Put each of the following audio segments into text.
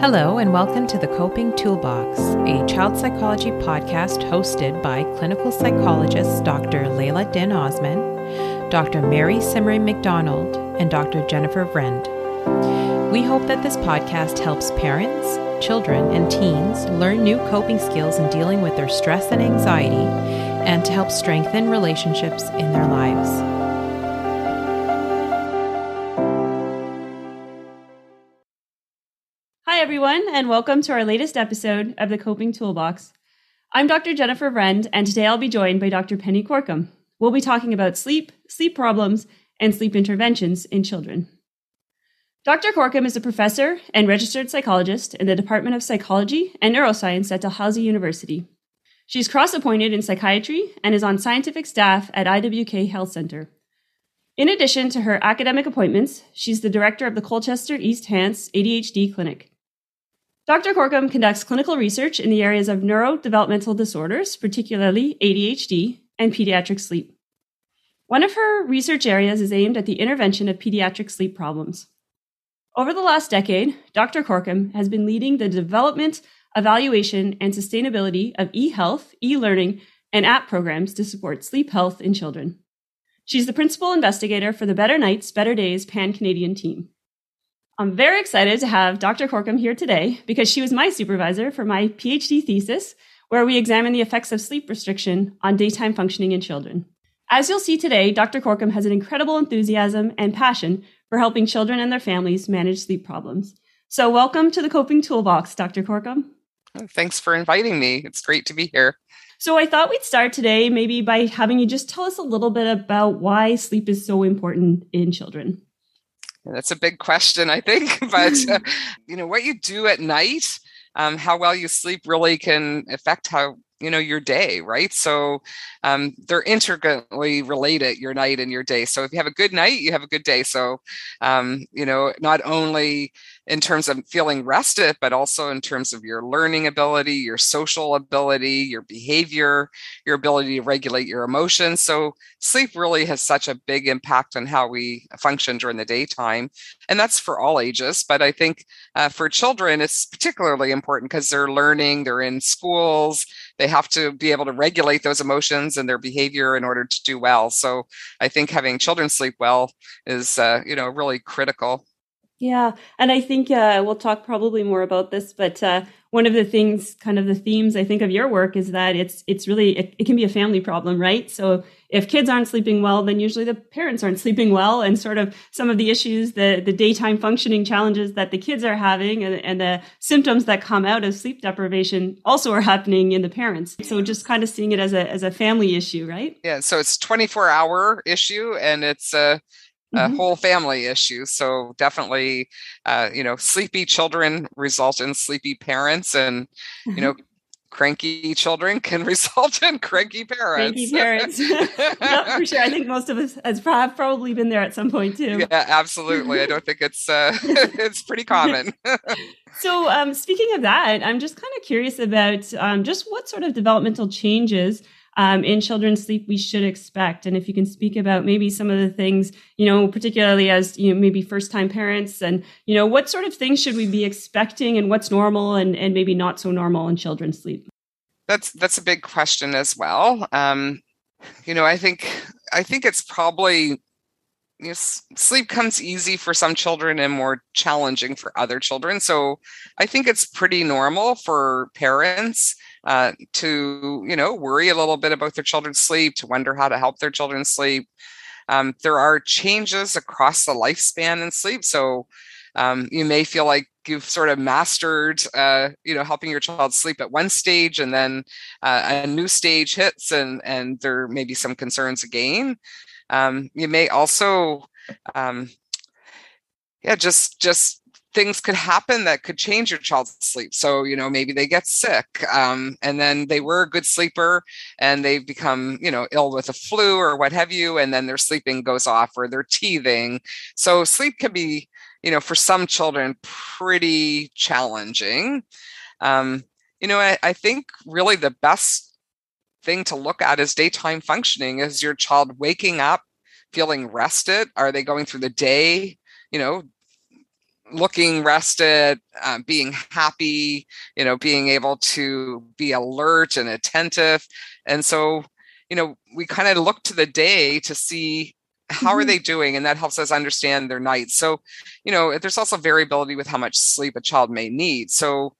Hello, and welcome to the Coping Toolbox, a child psychology podcast hosted by clinical psychologists Dr. Layla Din Osman, Dr. Mary Simray McDonald, and Dr. Jennifer Vriend. We hope that this podcast helps parents, children, and teens learn new coping skills in dealing with their stress and anxiety, and to help strengthen relationships in their lives. Everyone, and welcome to our latest episode of the Coping Toolbox. I'm Dr. Jennifer Vriend, and today I'll be joined by Dr. Penny Corkum. We'll be talking about sleep, sleep problems, and sleep interventions in children. Dr. Corkum is a professor and registered psychologist in the Department of Psychology and Neuroscience at Dalhousie University. She's cross appointed in psychiatry and is on scientific staff at IWK Health Center. In addition to her academic appointments, she's the director of the Colchester East Hants ADHD Clinic. Dr. Corkum conducts clinical research in the areas of neurodevelopmental disorders, particularly ADHD, and pediatric sleep. One of her research areas is aimed at the intervention of pediatric sleep problems. Over the last decade, Dr. Corkum has been leading the development, evaluation, and sustainability of e health, e learning, and app programs to support sleep health in children. She's the principal investigator for the Better Nights, Better Days Pan Canadian team. I'm very excited to have Dr. Corkum here today because she was my supervisor for my PhD thesis, where we examine the effects of sleep restriction on daytime functioning in children. As you'll see today, Dr. Corkum has an incredible enthusiasm and passion for helping children and their families manage sleep problems. So, welcome to the Coping Toolbox, Dr. Corkum. Thanks for inviting me. It's great to be here. So, I thought we'd start today maybe by having you just tell us a little bit about why sleep is so important in children. That's a big question, I think. but, uh, you know, what you do at night, um, how well you sleep really can affect how you know your day right so um, they're intricately related your night and your day so if you have a good night you have a good day so um, you know not only in terms of feeling rested, but also in terms of your learning ability, your social ability, your behavior, your ability to regulate your emotions. So, sleep really has such a big impact on how we function during the daytime. And that's for all ages. But I think uh, for children, it's particularly important because they're learning, they're in schools, they have to be able to regulate those emotions and their behavior in order to do well. So, I think having children sleep well is, uh, you know, really critical. Yeah, and I think uh, we'll talk probably more about this, but uh, one of the things, kind of the themes I think of your work is that it's it's really it, it, can be a family problem, right? So if kids aren't sleeping well, then usually the parents aren't sleeping well, and sort of some of the issues, the the daytime functioning challenges that the kids are having, and, and the symptoms that come out of sleep deprivation also are happening in the parents. So just kind of seeing it as a as a family issue, right? Yeah. So it's twenty four hour issue, and it's uh a mm-hmm. whole family issue. So definitely, uh, you know, sleepy children result in sleepy parents, and you know, mm-hmm. cranky children can result in cranky parents. Cranky parents, for sure. I think most of us has probably been there at some point too. Yeah, absolutely. I don't think it's uh, it's pretty common. so, um, speaking of that, I'm just kind of curious about um, just what sort of developmental changes um, in children's sleep we should expect and if you can speak about maybe some of the things you know particularly as you know maybe first time parents and you know what sort of things should we be expecting and what's normal and, and maybe not so normal in children's sleep that's that's a big question as well um, you know i think i think it's probably you know, sleep comes easy for some children and more challenging for other children. So I think it's pretty normal for parents uh, to you know worry a little bit about their children's sleep to wonder how to help their children sleep. Um, there are changes across the lifespan in sleep so um, you may feel like you've sort of mastered uh, you know helping your child sleep at one stage and then uh, a new stage hits and and there may be some concerns again. Um, you may also um, yeah just just things could happen that could change your child's sleep. So, you know, maybe they get sick um, and then they were a good sleeper and they've become, you know, ill with a flu or what have you, and then their sleeping goes off or they're teething. So, sleep can be, you know, for some children pretty challenging. Um, you know, I, I think really the best thing to look at is daytime functioning. Is your child waking up feeling rested? Are they going through the day? you know looking rested, uh, being happy, you know, being able to be alert and attentive. And so, you know, we kind of look to the day to see how are mm-hmm. they doing and that helps us understand their nights so you know there's also variability with how much sleep a child may need so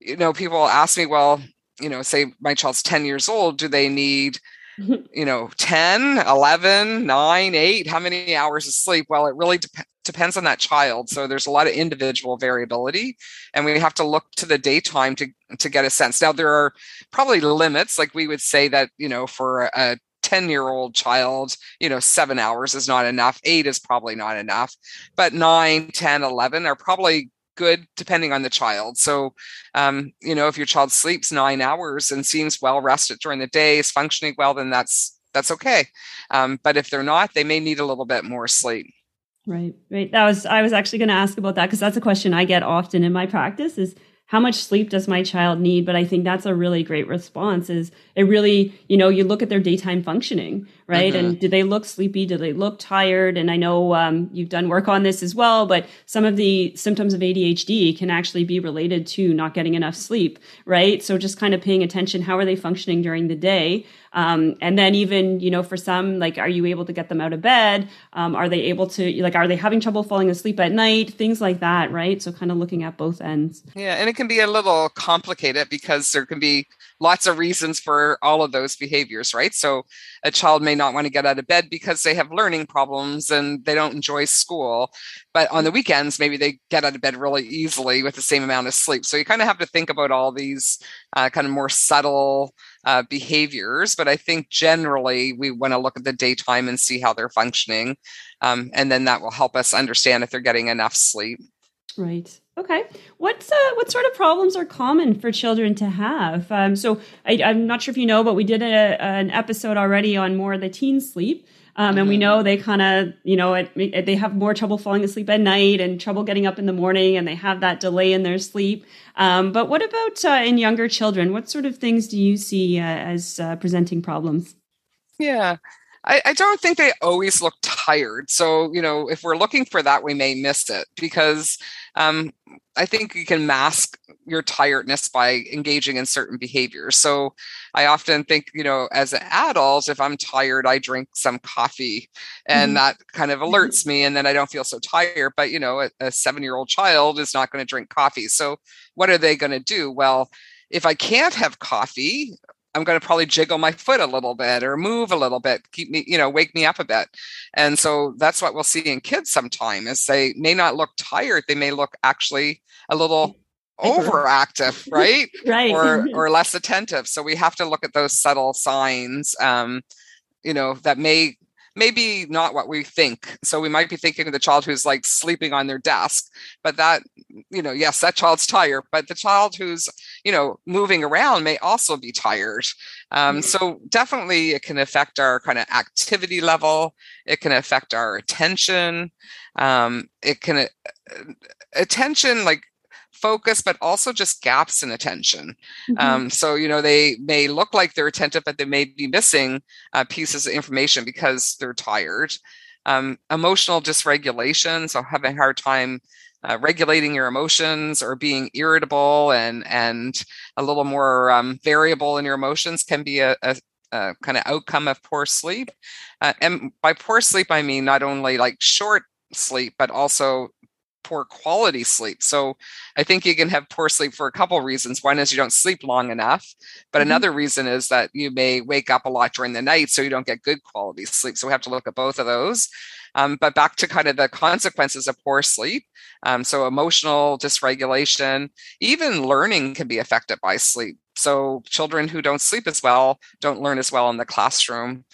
you know people ask me well you know say my child's 10 years old do they need you know 10 11 9 8 how many hours of sleep well it really dep- depends on that child so there's a lot of individual variability and we have to look to the daytime to to get a sense now there are probably limits like we would say that you know for a 10 year old child you know seven hours is not enough eight is probably not enough but 9 10 11 are probably good depending on the child. So, um, you know, if your child sleeps nine hours and seems well rested during the day, is functioning well, then that's that's okay. Um, but if they're not, they may need a little bit more sleep. Right, right. That was I was actually going to ask about that because that's a question I get often in my practice: is how much sleep does my child need but i think that's a really great response is it really you know you look at their daytime functioning right mm-hmm. and do they look sleepy do they look tired and i know um, you've done work on this as well but some of the symptoms of adhd can actually be related to not getting enough sleep right so just kind of paying attention how are they functioning during the day um, and then even, you know, for some, like, are you able to get them out of bed? Um, are they able to, like, are they having trouble falling asleep at night? Things like that, right? So kind of looking at both ends. Yeah. And it can be a little complicated because there can be lots of reasons for all of those behaviors, right? So a child may not want to get out of bed because they have learning problems and they don't enjoy school. But on the weekends, maybe they get out of bed really easily with the same amount of sleep. So you kind of have to think about all these uh, kind of more subtle uh, behaviors. But I think generally we want to look at the daytime and see how they're functioning. Um, and then that will help us understand if they're getting enough sleep. Right. Okay. What's uh, what sort of problems are common for children to have? Um, so I, am not sure if you know, but we did a, an episode already on more of the teen sleep. Um, and we mm-hmm. know they kind of, you know, it, it, they have more trouble falling asleep at night and trouble getting up in the morning, and they have that delay in their sleep. Um, but what about uh, in younger children? What sort of things do you see uh, as uh, presenting problems? Yeah, I, I, don't think they always look tired. So, you know, if we're looking for that, we may miss it because um, I think you can mask your tiredness by engaging in certain behaviors. So I often think, you know, as an adult, if I'm tired, I drink some coffee and mm-hmm. that kind of mm-hmm. alerts me and then I don't feel so tired. But, you know, a, a seven year old child is not going to drink coffee. So what are they going to do? Well, if I can't have coffee, I'm going to probably jiggle my foot a little bit or move a little bit, keep me, you know, wake me up a bit. And so that's what we'll see in kids sometime is they may not look tired. They may look actually a little overactive, right? right. Or, or less attentive. So we have to look at those subtle signs, um, you know, that may maybe not what we think. So we might be thinking of the child who's like sleeping on their desk, but that, you know, yes, that child's tired, but the child who's, you know, moving around may also be tired. Um, so definitely it can affect our kind of activity level. It can affect our attention. Um, it can, uh, attention, like focus, but also just gaps in attention. Mm-hmm. Um, so, you know, they may look like they're attentive, but they may be missing uh, pieces of information because they're tired. Um, emotional dysregulation, so having a hard time uh, regulating your emotions or being irritable and and a little more um, variable in your emotions can be a, a, a kind of outcome of poor sleep. Uh, and by poor sleep, I mean not only like short sleep, but also poor quality sleep. So I think you can have poor sleep for a couple of reasons. One is you don't sleep long enough, but mm-hmm. another reason is that you may wake up a lot during the night, so you don't get good quality sleep. So we have to look at both of those. Um, but back to kind of the consequences of poor sleep. Um, so emotional dysregulation, even learning can be affected by sleep. So children who don't sleep as well don't learn as well in the classroom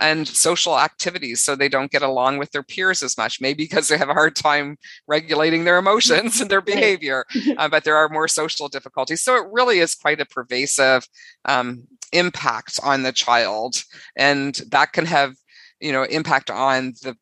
and social activities so they don't get along with their peers as much maybe because they have a hard time regulating their emotions and their behavior uh, but there are more social difficulties. So it really is quite a pervasive um, impact on the child and that can have you know impact on the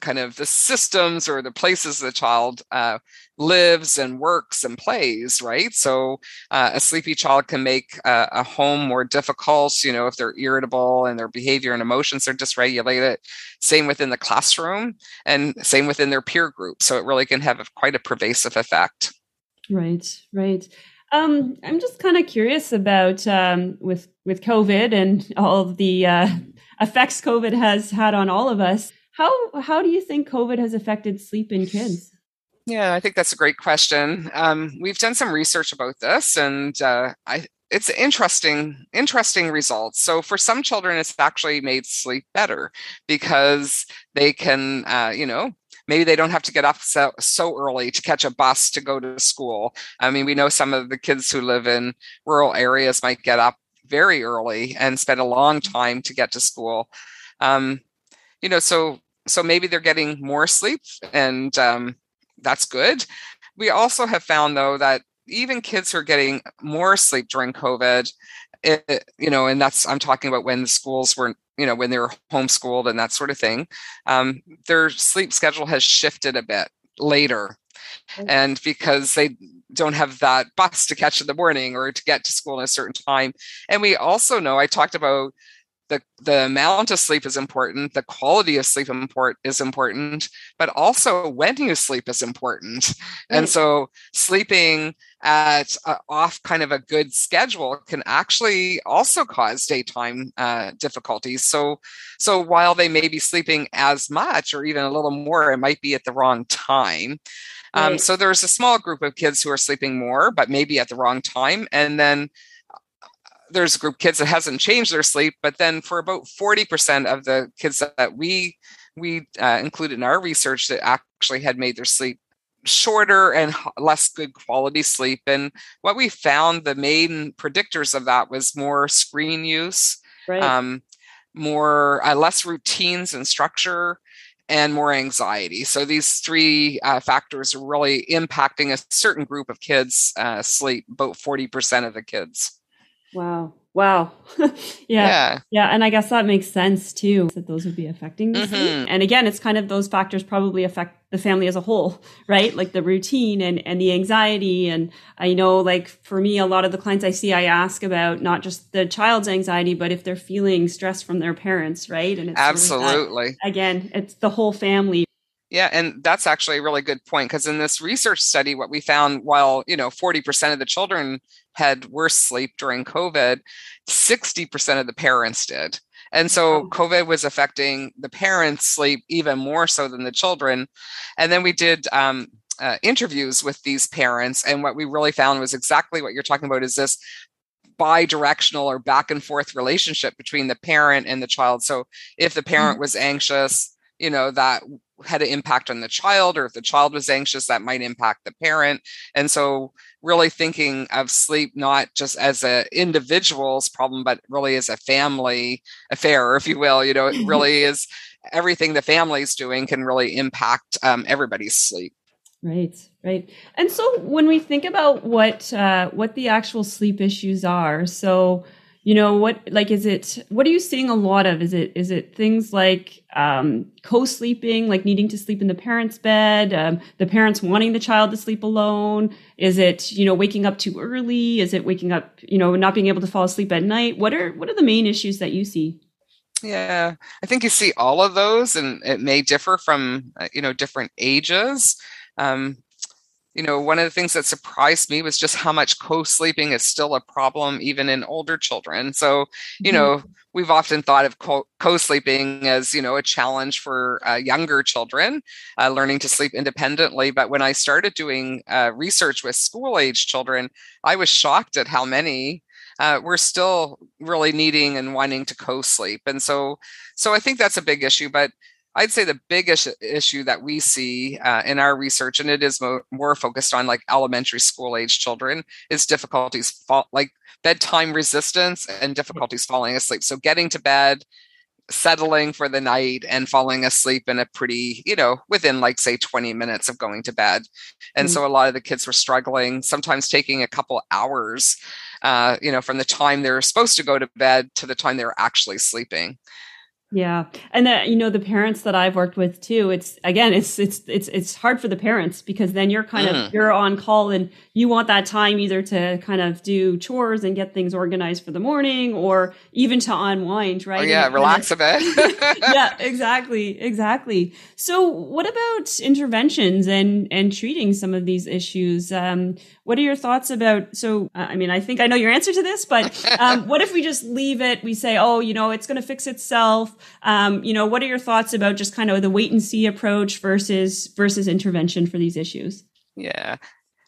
kind of the systems or the places the child uh, lives and works and plays, right? So uh, a sleepy child can make a, a, home more difficult, you know, if they're irritable and their behavior and emotions are dysregulated. Same within the classroom and same within their peer group. So it really can have a, quite a pervasive effect. Right, right. Um, I'm just kind of curious about um, with with COVID and all the uh, effects COVID has had on all of us. How how do you think COVID has affected sleep in kids? Yeah, I think that's a great question. Um, we've done some research about this, and uh, I, it's interesting, interesting results. So for some children, it's actually made sleep better because they can, uh, you know, maybe they don't have to get up so, so early to catch a bus to go to school. I mean, we know some of the kids who live in rural areas might get up very early and spend a long time to get to school. Um, you know, so so maybe they're getting more sleep, and um, that's good. We also have found though that even kids who are getting more sleep during COVID, it, you know, and that's I'm talking about when the schools were, you know, when they were homeschooled and that sort of thing. Um, their sleep schedule has shifted a bit later, and because they don't have that bus to catch in the morning or to get to school at a certain time. And we also know I talked about the the amount of sleep is important the quality of sleep import is important but also when you sleep is important. Right. and so sleeping at off kind of a good schedule can actually also cause daytime uh, difficulties. So so while they may be sleeping as much or even a little more it might be at the wrong time. Um, so there's a small group of kids who are sleeping more but maybe at the wrong time. And then there's a group of kids that hasn't changed their sleep, but then for about 40% of the kids that we we uh, included in our research that actually had made their sleep shorter and less good quality sleep. And what we found, the main predictors of that was more screen use, right. um, more uh, less routines and structure, and more anxiety. So these three uh, factors are really impacting a certain group of kids' uh, sleep, about 40% of the kids. Wow. Wow. yeah, yeah. Yeah. And I guess that makes sense too, that those would be affecting the mm-hmm. And again, it's kind of those factors probably affect the family as a whole, right? Like the routine and, and the anxiety. And I know like for me, a lot of the clients I see, I ask about not just the child's anxiety, but if they're feeling stress from their parents, right? And it's absolutely, that, again, it's the whole family yeah, and that's actually a really good point because in this research study, what we found, while you know 40% of the children had worse sleep during COVID, 60% of the parents did. And so COVID was affecting the parents' sleep even more so than the children. And then we did um, uh, interviews with these parents, and what we really found was exactly what you're talking about: is this bi-directional or back and forth relationship between the parent and the child. So if the parent mm-hmm. was anxious, you know that had an impact on the child or if the child was anxious that might impact the parent. And so really thinking of sleep not just as an individual's problem but really as a family affair if you will you know it really is everything the family's doing can really impact um, everybody's sleep. Right right. And so when we think about what uh, what the actual sleep issues are so you know what like is it what are you seeing a lot of? Is it is it things like um, co-sleeping like needing to sleep in the parents bed um, the parents wanting the child to sleep alone? Is it you know waking up too early? Is it waking up you know not being able to fall asleep at night? What are what are the main issues that you see? Yeah i think you see all of those and it may differ from uh, you know different ages. Um, you know, one of the things that surprised me was just how much co-sleeping is still a problem even in older children. So, you mm-hmm. know, we've often thought of co-sleeping as, you know, a challenge for uh, younger children uh, learning to sleep independently. But when I started doing uh, research with school-age children, I was shocked at how many uh, we're still really needing and wanting to co-sleep. And so, so I think that's a big issue. But I'd say the biggest issue that we see uh, in our research, and it is mo- more focused on like elementary school age children, is difficulties fall, like bedtime resistance and difficulties falling asleep. So getting to bed, settling for the night, and falling asleep in a pretty, you know, within like say 20 minutes of going to bed. And mm-hmm. so a lot of the kids were struggling, sometimes taking a couple hours, uh, you know, from the time they're supposed to go to bed to the time they're actually sleeping. Yeah. And that, you know, the parents that I've worked with too, it's again, it's, it's, it's, it's hard for the parents because then you're kind mm. of, you're on call and you want that time either to kind of do chores and get things organized for the morning or even to unwind, right? Oh, yeah. relax of, a bit. yeah, exactly. Exactly. So what about interventions and, and treating some of these issues? Um, what are your thoughts about? So, uh, I mean, I think I know your answer to this, but um, what if we just leave it? We say, oh, you know, it's going to fix itself. Um, you know, what are your thoughts about just kind of the wait and see approach versus versus intervention for these issues? Yeah,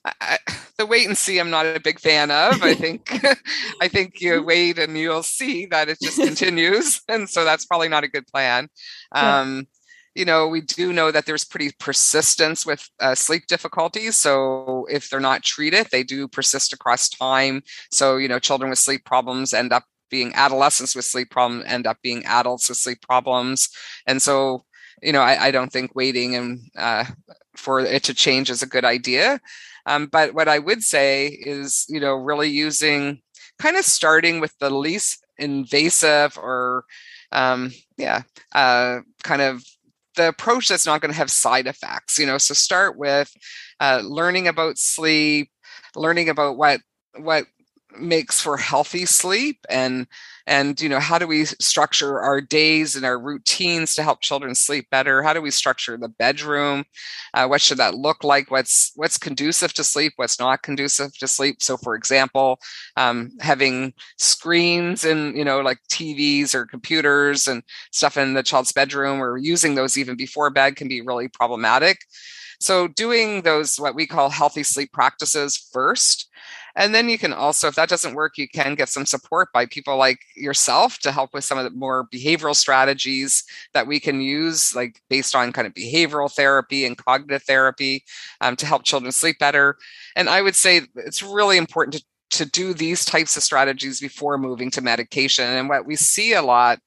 I, the wait and see i'm not a big fan of i think i think you wait and you'll see that it just continues and so that's probably not a good plan um, you know, we do know that there's pretty persistence with uh, sleep difficulties. So if they're not treated, they do persist across time. So, you know, children with sleep problems end up being adolescents with sleep problems, end up being adults with sleep problems. And so, you know, I, I don't think waiting and uh, for it to change is a good idea. Um, but what I would say is, you know, really using kind of starting with the least invasive or um, yeah, uh, kind of the approach that's not going to have side effects you know so start with uh, learning about sleep learning about what what makes for healthy sleep and and you know how do we structure our days and our routines to help children sleep better? How do we structure the bedroom? Uh, what should that look like? What's what's conducive to sleep? What's not conducive to sleep? So for example um, having screens and you know like tvs or computers and stuff in the child's bedroom or using those even before bed can be really problematic. So doing those what we call healthy sleep practices first and then you can also, if that doesn't work, you can get some support by people like yourself to help with some of the more behavioral strategies that we can use, like based on kind of behavioral therapy and cognitive therapy um, to help children sleep better. And I would say it's really important to to do these types of strategies before moving to medication. And what we see a lot,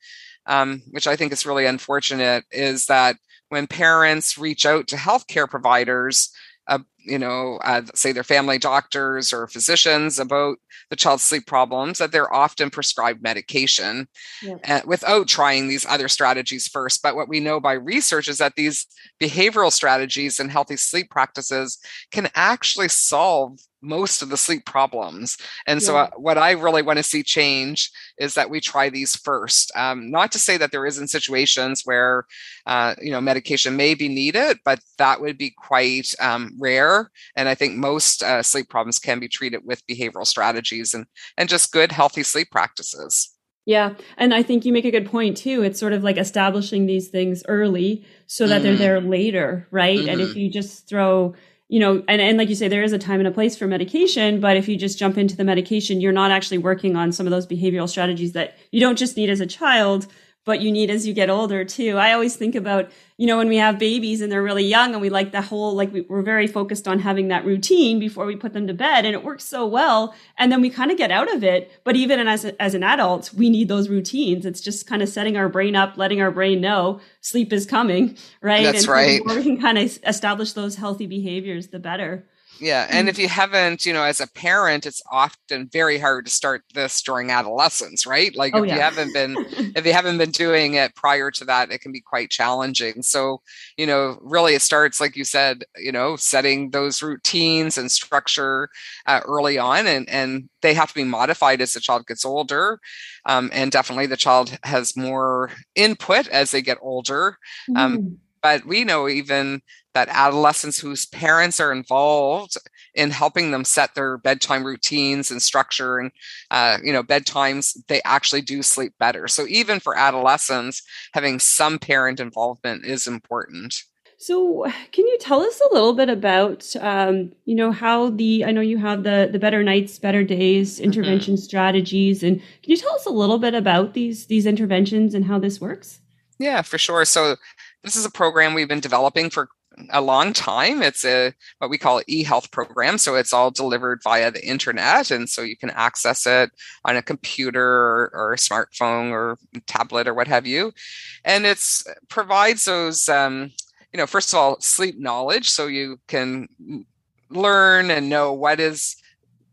um, which I think is really unfortunate, is that when parents reach out to healthcare providers, uh, you know, uh, say their family doctors or physicians about the child's sleep problems, that they're often prescribed medication yeah. uh, without trying these other strategies first. But what we know by research is that these behavioral strategies and healthy sleep practices can actually solve most of the sleep problems. And so, uh, what I really want to see change is that we try these first. Um, not to say that there isn't situations where, uh, you know, medication may be needed, but that would be quite um, rare. And I think most uh, sleep problems can be treated with behavioral strategies and and just good, healthy sleep practices. Yeah. And I think you make a good point too. It's sort of like establishing these things early so that mm. they're there later, right? Mm-hmm. And if mm-hmm. you just throw you know, and, and like you say, there is a time and a place for medication, but if you just jump into the medication, you're not actually working on some of those behavioral strategies that you don't just need as a child, but you need as you get older too. I always think about, you know, when we have babies and they're really young and we like the whole, like we, are very focused on having that routine before we put them to bed and it works so well. And then we kind of get out of it. But even as, as an adult, we need those routines. It's just kind of setting our brain up, letting our brain know sleep is coming, right? That's and right. the more we can kind of establish those healthy behaviors, the better. Yeah. And if mm. you haven't, you know, as a parent, it's often very hard to start this during adolescence, right? Like oh, if yeah. you haven't been if you haven't been doing it prior to that, it can be quite challenging. So, you know, really it starts, like you said, you know, setting those routines and structure uh, early on and and they have to be modified as the child gets older. Um, and definitely the child has more input as they get older. Um, mm. But we know even that adolescents whose parents are involved in helping them set their bedtime routines and structure and uh, you know bedtimes they actually do sleep better so even for adolescents having some parent involvement is important so can you tell us a little bit about um, you know how the i know you have the the better nights better days mm-hmm. intervention mm-hmm. strategies and can you tell us a little bit about these these interventions and how this works yeah for sure so this is a program we've been developing for a long time. It's a what we call e-health program, so it's all delivered via the internet, and so you can access it on a computer or, or a smartphone or tablet or what have you. And it's provides those, um, you know, first of all, sleep knowledge, so you can learn and know what is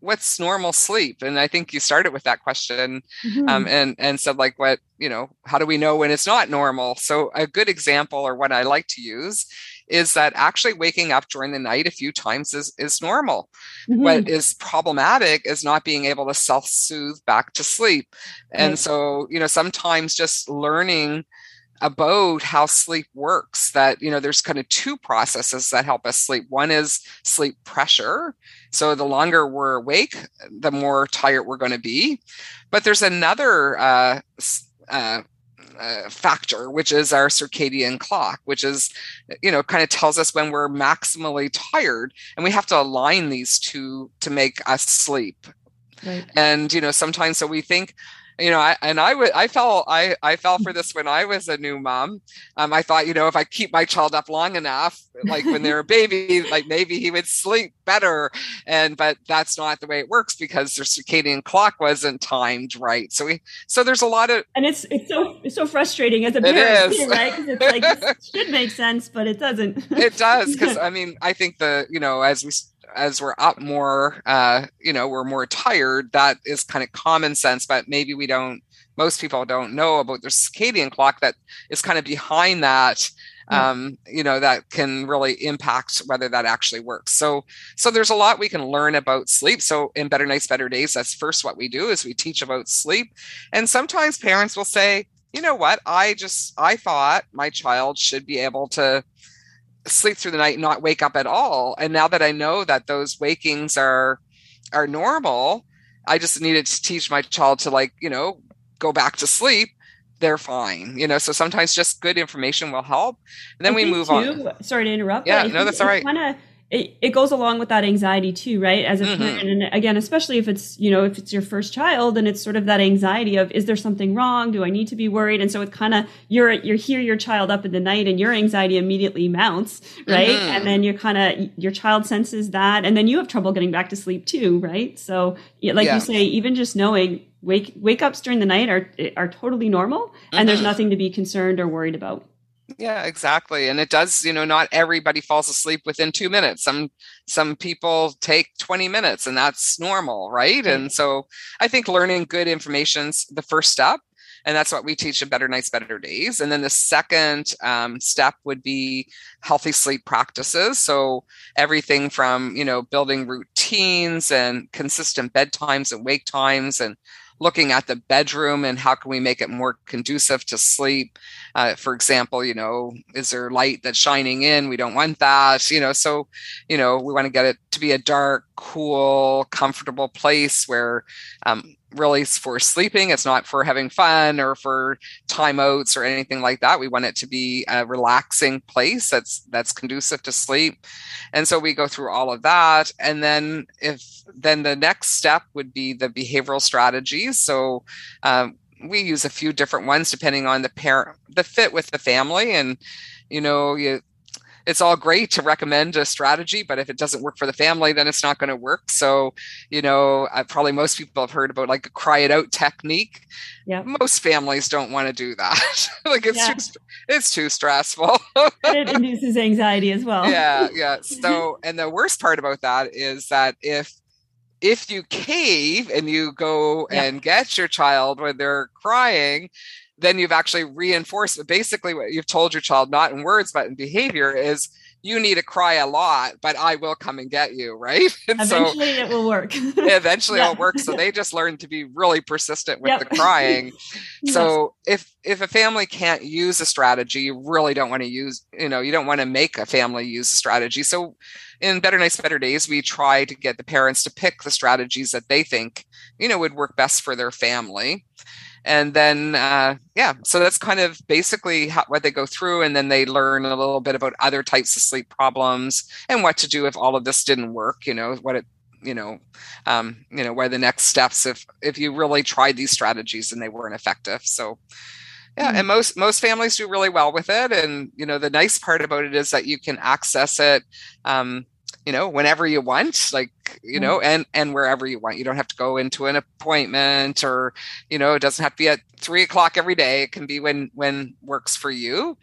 what's normal sleep and i think you started with that question Mhm. um, and and said like what you know how do we know when it's not normal so a good example or what i like to use is that actually waking up during the night a few times is is normal Mhm. what is problematic is not being able to self-soothe back to sleep and Right. so you know sometimes just learning about how sleep works that you know there's kind of two processes that help us sleep one is sleep pressure so the longer we're awake the more tired we're going to be but there's another uh, uh, uh, factor which is our circadian clock which is you know kind of tells us when we're maximally tired and we have to align these two to make us sleep Right. and you know sometimes so we think you know I, and i would i fell i i fell for this when i was a new mom um i thought you know if i keep my child up long enough like when they're a baby like maybe he would sleep better and but that's not the way it works because their circadian clock wasn't timed right so we so there's a lot of And it's it's so it's so frustrating as a It parent, too, right? Because it's like this should make sense, but it doesn't. it does because i mean i think the you know as we as we're up more uh you know we're more tired that is kind of common sense but maybe we don't most people don't know about their circadian clock that is kind of behind that um you know that can really impact whether that actually works. So so there's a lot we can learn about sleep. So in better nights better days that's first what we do is we teach about sleep. And sometimes parents will say you know what? I just i thought my child should be able to sleep through the night and not wake up at all and now that i know that those wakings are are normal i just needed to teach my child to like you know go back to sleep they're fine you know so sometimes just good information will help and then I we move on Sorry to interrupt. Yeah, no, that's all right. Kind of, it, it goes along with that anxiety too, right? As a Mhm. parent, and again, especially if it's you know if it's your first child, and it's sort of that anxiety of is there something wrong? Do I need to be worried? And so it kind of you're you're hear your child up in the night, and your anxiety immediately mounts, right? Mhm. And then you're kind of your child senses that, and then you have trouble getting back to sleep too, right? So like Yeah. you say, even just knowing wake wake ups during the night are are totally normal, and there's Mhm. nothing to be concerned or worried about. Yeah exactly and it does you know not everybody falls asleep within two minutes some some people take 20 minutes and that's normal right Right. and so i think learning good information's the first step and that's what we teach in better nights better days and then the second um, step would be healthy sleep practices so everything from you know building routines and consistent bedtimes and wake times and looking at the bedroom and how can we make it more conducive to sleep. Uh, for example you know is there light that's shining in? We don't want that you know so you know we want to get it to be a dark cool comfortable place where um, really for sleeping. It's not for having fun or for timeouts or anything like that. We want it to be a relaxing place that's that's conducive to sleep. And so we go through all of that. And then if then the next step would be the behavioral strategies. So um, we use a few different ones depending on the parent the fit with the family. And you know you it's all great to recommend a strategy but if it doesn't work for the family then it's not going to work so you know uh, probably most people have heard about like a cry it out technique Yeah. most families don't want to do that like it's Yeah. too it's too stressful it induces anxiety as well. yeah yeah so and the worst part about that is that if if you cave and you go Yeah. and get your child when they're crying then you've actually reinforced basically what you've told your child not in words but in behavior is you need to cry a lot but i will come and get you right and so Eventually, it will work. eventually Yeah. it'll work so they just learn to be really persistent with Yep. the crying Yes. so if if a family can't use a strategy you really don't want to use you know you don't want to make a family use a strategy so in better nights better days we try to get the parents to pick the strategies that they think you know would work best for their family and then uh, yeah so that's kind of basically how, what they go through and then they learn a little bit about other types of sleep problems and what to do if all of this didn't work you know what it you know um, you know where the next steps if if you really tried these strategies and they weren't effective. So yeah and most most families do really well with it and you know the nice part about it is that you can access it um, you know whenever you want like you know and and wherever you want. You don't have to go into an appointment or you know it doesn't have to be at three o'clock every day. It can be when when works for you.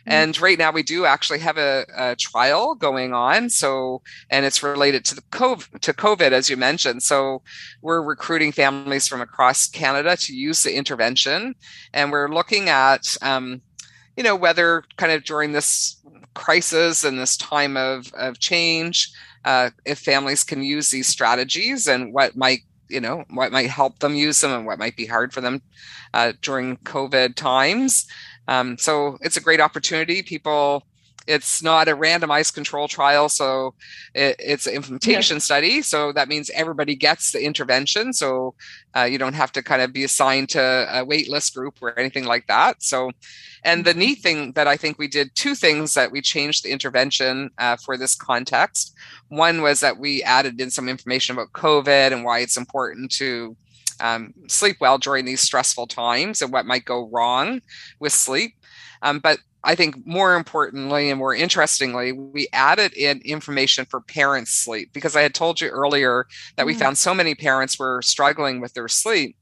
Mm-hmm. and right now we do actually have a, a, trial going on. So and it's related to the covid to covid as you mentioned. So we're recruiting families from across canada to use the intervention. And we're looking at um, you know whether kind of during this crisis and this time of, of change, uh, if families can use these strategies and what might you know what might help them use them and what might be hard for them uh, during covid times. Um, so it's a great opportunity. People it's not a randomized control trial so it, it's an implementation yeah. study so that means everybody gets the intervention so uh, you don't have to kind of be assigned to a wait list group or anything like that so and the neat thing that i think we did two things that we changed the intervention uh, for this context one was that we added in some information about covid and why it's important to um, sleep well during these stressful times and what might go wrong with sleep um, but I think more importantly and more interestingly, we added in information for parents' sleep because I had told you earlier that we mm. found so many parents were struggling with their sleep.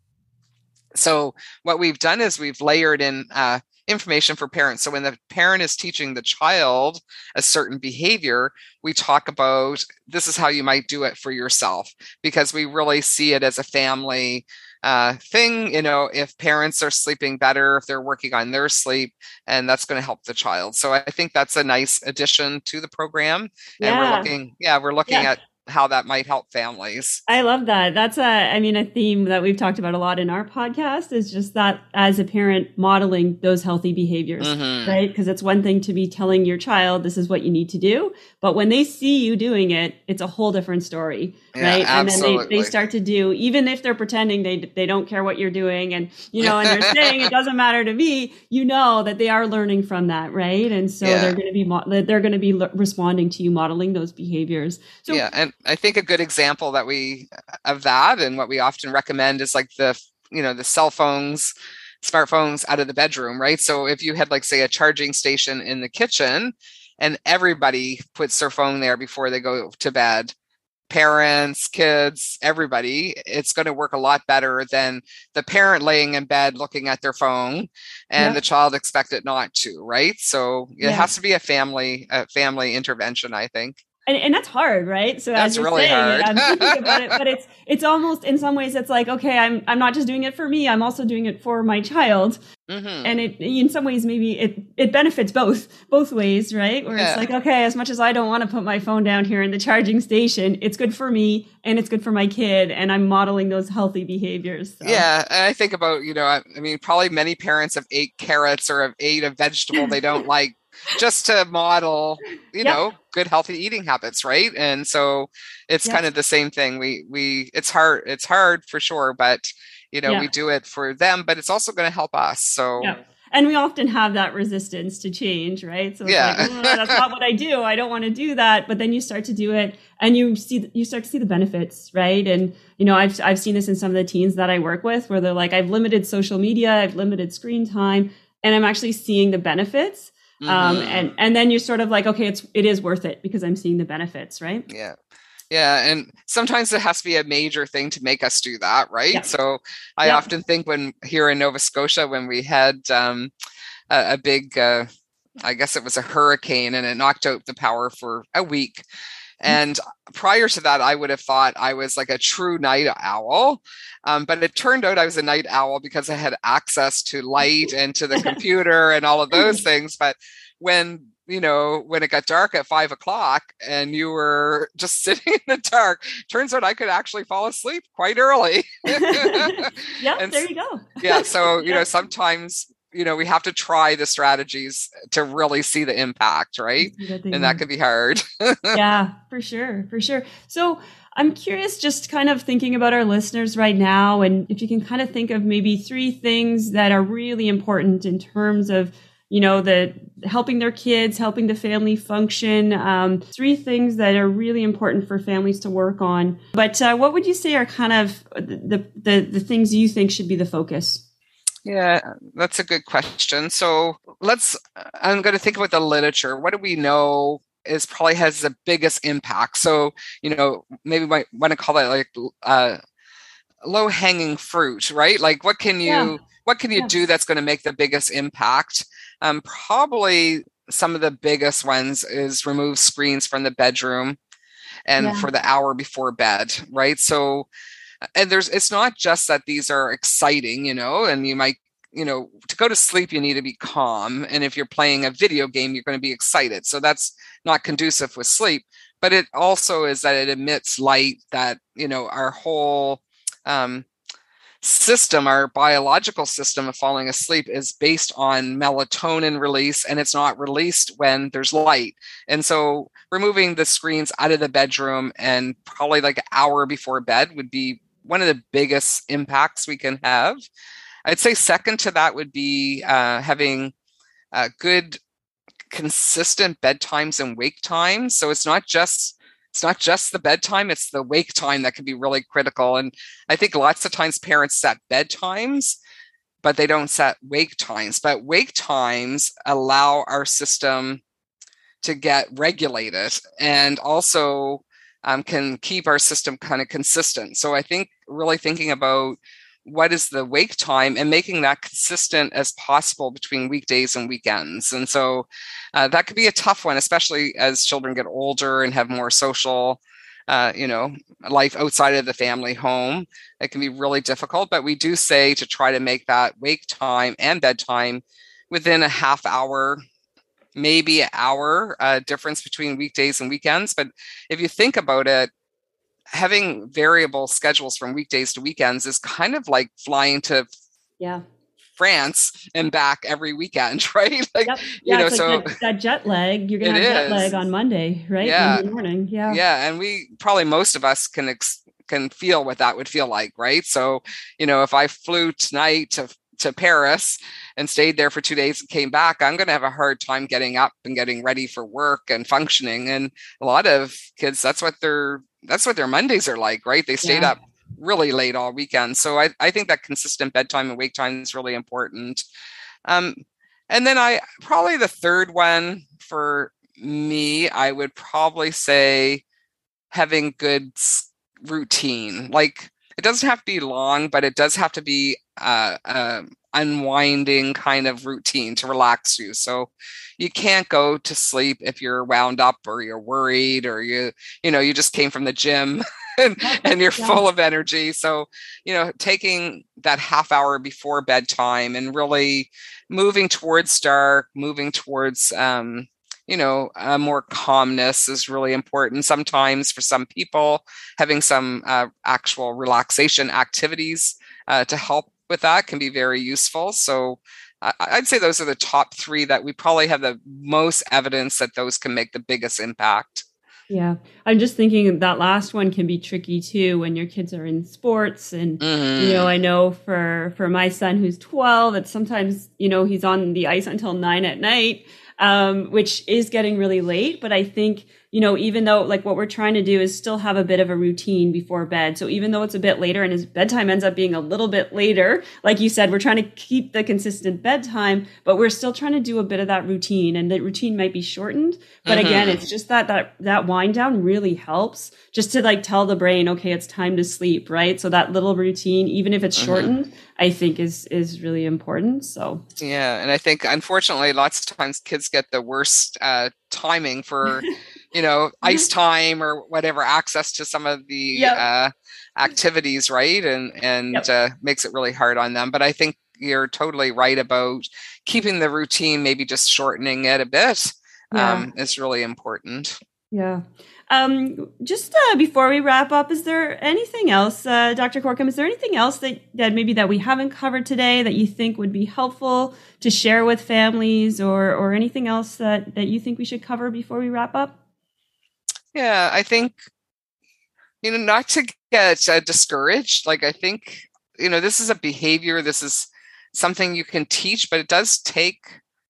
So, what we've done is we've layered in uh, information for parents. So, when the parent is teaching the child a certain behavior, we talk about this is how you might do it for yourself because we really see it as a family uh, thing. You know, if parents are sleeping better, if they're working on their sleep, and that's going to help the child. So I think that's a nice addition to the program. And yeah. we're looking, yeah, we're looking yeah. at how that might help families. I love that. That's a I mean a theme that we've talked about a lot in our podcast is just that as a parent modeling those healthy behaviors, mm-hmm. right? Because it's one thing to be telling your child this is what you need to do, but when they see you doing it, it's a whole different story, yeah, right? Absolutely. And then they, they start to do even if they're pretending they they don't care what you're doing and you know and they're saying it doesn't matter to me, you know that they are learning from that, right? And so yeah. they're going to be they're going to be responding to you modeling those behaviors. So Yeah, and I think a good example that we of that and what we often recommend is like the you know the cell phones smartphones out of the bedroom right so if you had like say a charging station in the kitchen and everybody puts their phone there before they go to bed parents kids everybody it's going to work a lot better than the parent laying in bed looking at their phone and yeah. the child expect it not to right so it yeah. has to be a family a family intervention i think and, and that's hard, right? So that's as you're really saying hard. I'm thinking about it, but it's it's almost in some ways it's like okay, I'm I'm not just doing it for me, I'm also doing it for my child, mm-hmm. and it in some ways maybe it it benefits both both ways, right? Where yeah. it's like okay, as much as I don't want to put my phone down here in the charging station, it's good for me and it's good for my kid, and I'm modeling those healthy behaviors. So. Yeah, and I think about you know I, I mean probably many parents have ate carrots or have ate a vegetable they don't like just to model you yep. know good healthy eating habits right and so it's yes. kind of the same thing we we it's hard it's hard for sure but you know yeah. we do it for them but it's also going to help us so yeah. and we often have that resistance to change right so yeah like, oh, that's not what i do i don't want to do that but then you start to do it and you see you start to see the benefits right and you know i've i've seen this in some of the teens that i work with where they're like i've limited social media i've limited screen time and i'm actually seeing the benefits mm-hmm. Um, and and then you're sort of like, okay, it's it is worth it because I'm seeing the benefits, right? Yeah. Yeah, and sometimes it has to be a major thing to make us do that, right? Yeah. So I yeah. often think when here in Nova Scotia, when we had um, a, a, big, uh, I guess it was a hurricane, and it knocked out the power for a week. Mm. And prior to that, I would have thought I was like a true night owl. Um, but it turned out I was a night owl because I had access to light and to the computer and all of those things. But when you know, when it got dark at five o'clock and you were just sitting in the dark, turns out I could actually fall asleep quite early. yeah, there you go. yeah. So, you know, sometimes, you know, we have to try the strategies to really see the impact, right? And that can be hard. yeah, for sure. For sure. So, I'm curious, just kind of thinking about our listeners right now, and if you can kind of think of maybe three things that are really important in terms of, you know, the helping their kids, helping the family function. Um, three things that are really important for families to work on. But uh, what would you say are kind of the, the the things you think should be the focus? Yeah, that's a good question. So let's, I'm going to think about the literature. What do we know is probably has the biggest impact. So, you know, maybe might want to call that like uh, low hanging fruit, right? Like what can you yeah. what can you yeah. do that's going to make the biggest impact? Um, probably some of the biggest ones is remove screens from the bedroom and yeah. for the hour before bed, right? So and there's it's not just that these are exciting, you know, and you might you know to go to sleep you need to be calm and if you're playing a video game you're going to be excited so that's not conducive with sleep but it also is that it emits light that you know our whole um, system, our biological system of falling asleep is based on melatonin release and it's not released when there's light. And so removing the screens out of the bedroom and probably like an hour before bed would be one of the biggest impacts we can have. I'd say second to that would be uh, having uh, good consistent bedtimes and wake times. So it's not just it's not just the bedtime, it's the wake time that can be really critical. And I think lots of times parents set bedtimes, but they don't set wake times. But wake times allow our system to get regulated and also um, can keep our system kind of consistent. So I think really thinking about what is the wake time and making that consistent as possible between weekdays and weekends. And so uh, that could be a tough one, especially as children get older and have more social. Uh, you know, life outside of the family home. It can be really difficult, but we do say to try to make that wake time and bedtime within a half hour, maybe an hour uh, difference between weekdays and weekends. But if you think about it, having variable schedules from weekdays to weekends is kind of like flying to yeah France and back every weekend, right? Like, yep. yeah, you know, so like that, that, jet lag, you're gonna have is. jet lag on Monday, right? Yeah. The morning. Yeah. Yeah. And we probably most of us can ex- can feel what that would feel like, right? So, you know, if I flew tonight to to Paris and stayed there for two days and came back, I'm going to have a hard time getting up and getting ready for work and functioning. And a lot of kids, that's what their that's what their Mondays are like, right? They stayed yeah. up really late all weekend. So I, I think that consistent bedtime and wake time is really important. Um, and then I probably the third one for me, I would probably say having good routine. Like it doesn't have to be long, but it does have to be uh, uh, unwinding kind of routine to relax you. So you can't go to sleep if you're wound up or you're worried or you you know you just came from the gym and, and you're yeah. full of energy. So, you know, taking that half hour before bedtime and really moving towards dark, moving towards um, you know, uh, more calmness is really important. Sometimes for some people, having some uh, actual relaxation activities uh, to help with that can be very useful. So I'd say those are the top three that we probably have the most evidence that those can make the biggest impact. Yeah. I'm just thinking that last one can be tricky too when your kids are in sports and mm-hmm. you know, I know for for my son who's 12 that sometimes, you know, he's on the ice until 9 at night um, which is getting really late. But I think, you know, even though like what we're trying to do is still have a bit of a routine before bed. So even though it's a bit later and his bedtime ends up being a little bit later, like you said, we're trying to keep the consistent bedtime, but we're still trying to do a bit of that routine and the routine might be shortened. But mm-hmm. again, it's just that, that, that wind down really helps just to like tell the brain, okay, it's time to sleep, right? So that little routine, even if it's mm-hmm. shortened, I think is is really important. So yeah, and I think unfortunately, lots of times kids get the worst uh, timing for you know ice time or whatever access to some of the yep. uh, activities, right? And and yep. uh, makes it really hard on them. But I think you're totally right about keeping the routine, maybe just shortening it a bit. Yeah. Um, is really important. Yeah. Um, just uh, before we wrap up, is there anything else, uh, Dr. Corkum? Is there anything else that, that maybe that we haven't covered today that you think would be helpful to share with families, or or anything else that that you think we should cover before we wrap up? Yeah, I think you know not to get uh, discouraged. Like I think you know this is a behavior. This is something you can teach, but it does take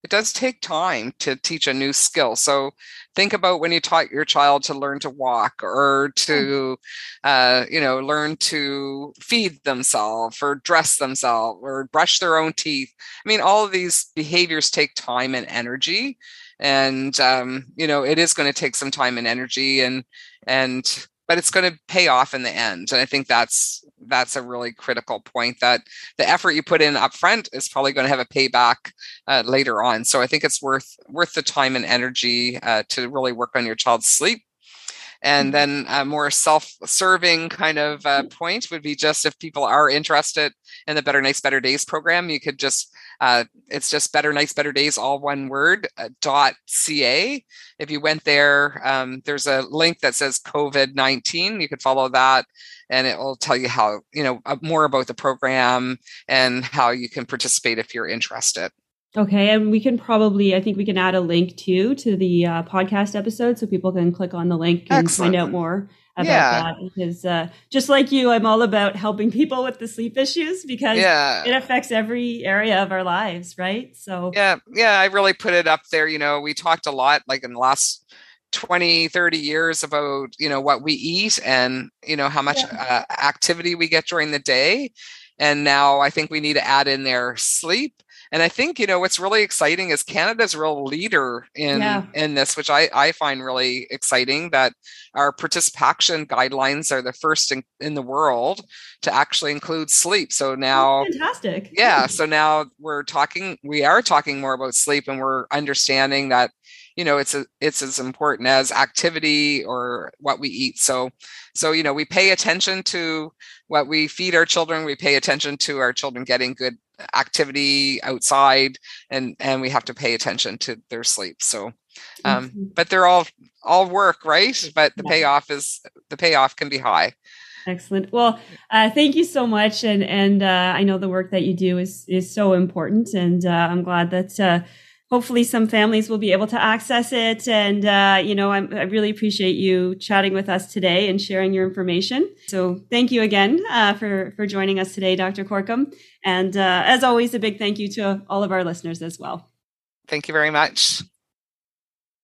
it does take time to teach a new skill. So think about when you taught your child to learn to walk or hmm. to, uh, you know, learn to feed themselves or dress themselves or brush their own teeth. I mean, all of these behaviors take time and energy. And um, you know it is going to take some time and energy and and but it's going to pay off in the end. And i think that's that's a really critical point that the effort you put in up front is probably going to have a payback uh, later on. So i think it's worth worth the time and energy uh, to really work on your child's sleep and mm-hmm. then a more self-serving kind of uh, point would be just if people are interested in the Better Nights Better Days program, you could just uh, it's just Better Nights Better Days, all one word uh, dot ca. If you went there, um, there's a link that says COVID nineteen. You could follow that, and it will tell you how you know uh, more about the program and how you can participate if you're interested. Okay, and we can probably, I think we can add a link too to the uh, podcast episode so people can click on the link and Excellent. find out more about yeah. that. Because uh, just like you, I'm all about helping people with the sleep issues because yeah. it affects every area of our lives, right? So, yeah, yeah, I really put it up there. You know, we talked a lot like in the last 20 30 years about you know what we eat and you know how much yeah. uh, activity we get during the day and now i think we need to add in there sleep and I think, you know, what's really exciting is Canada's real leader in yeah. in this, which I, I find really exciting that our participation guidelines are the first in, in the world to actually include sleep. So now That's fantastic. Yeah. So now we're talking, we are talking more about sleep and we're understanding that you know it's a, it's as important as activity or what we eat so so you know we pay attention to what we feed our children we pay attention to our children getting good activity outside and and we have to pay attention to their sleep so um mm-hmm. but they're all all work right but the yeah. payoff is the payoff can be high excellent well uh, thank you so much and and uh, i know the work that you do is is so important and uh, i'm glad that uh, hopefully some families will be able to access it. And, uh, you know, I'm, i really appreciate you chatting with us today and sharing your information. So thank you again uh, for, for joining us today, Dr. Corkum. And uh, as always, a big thank you to all of our listeners as well. Thank you very much.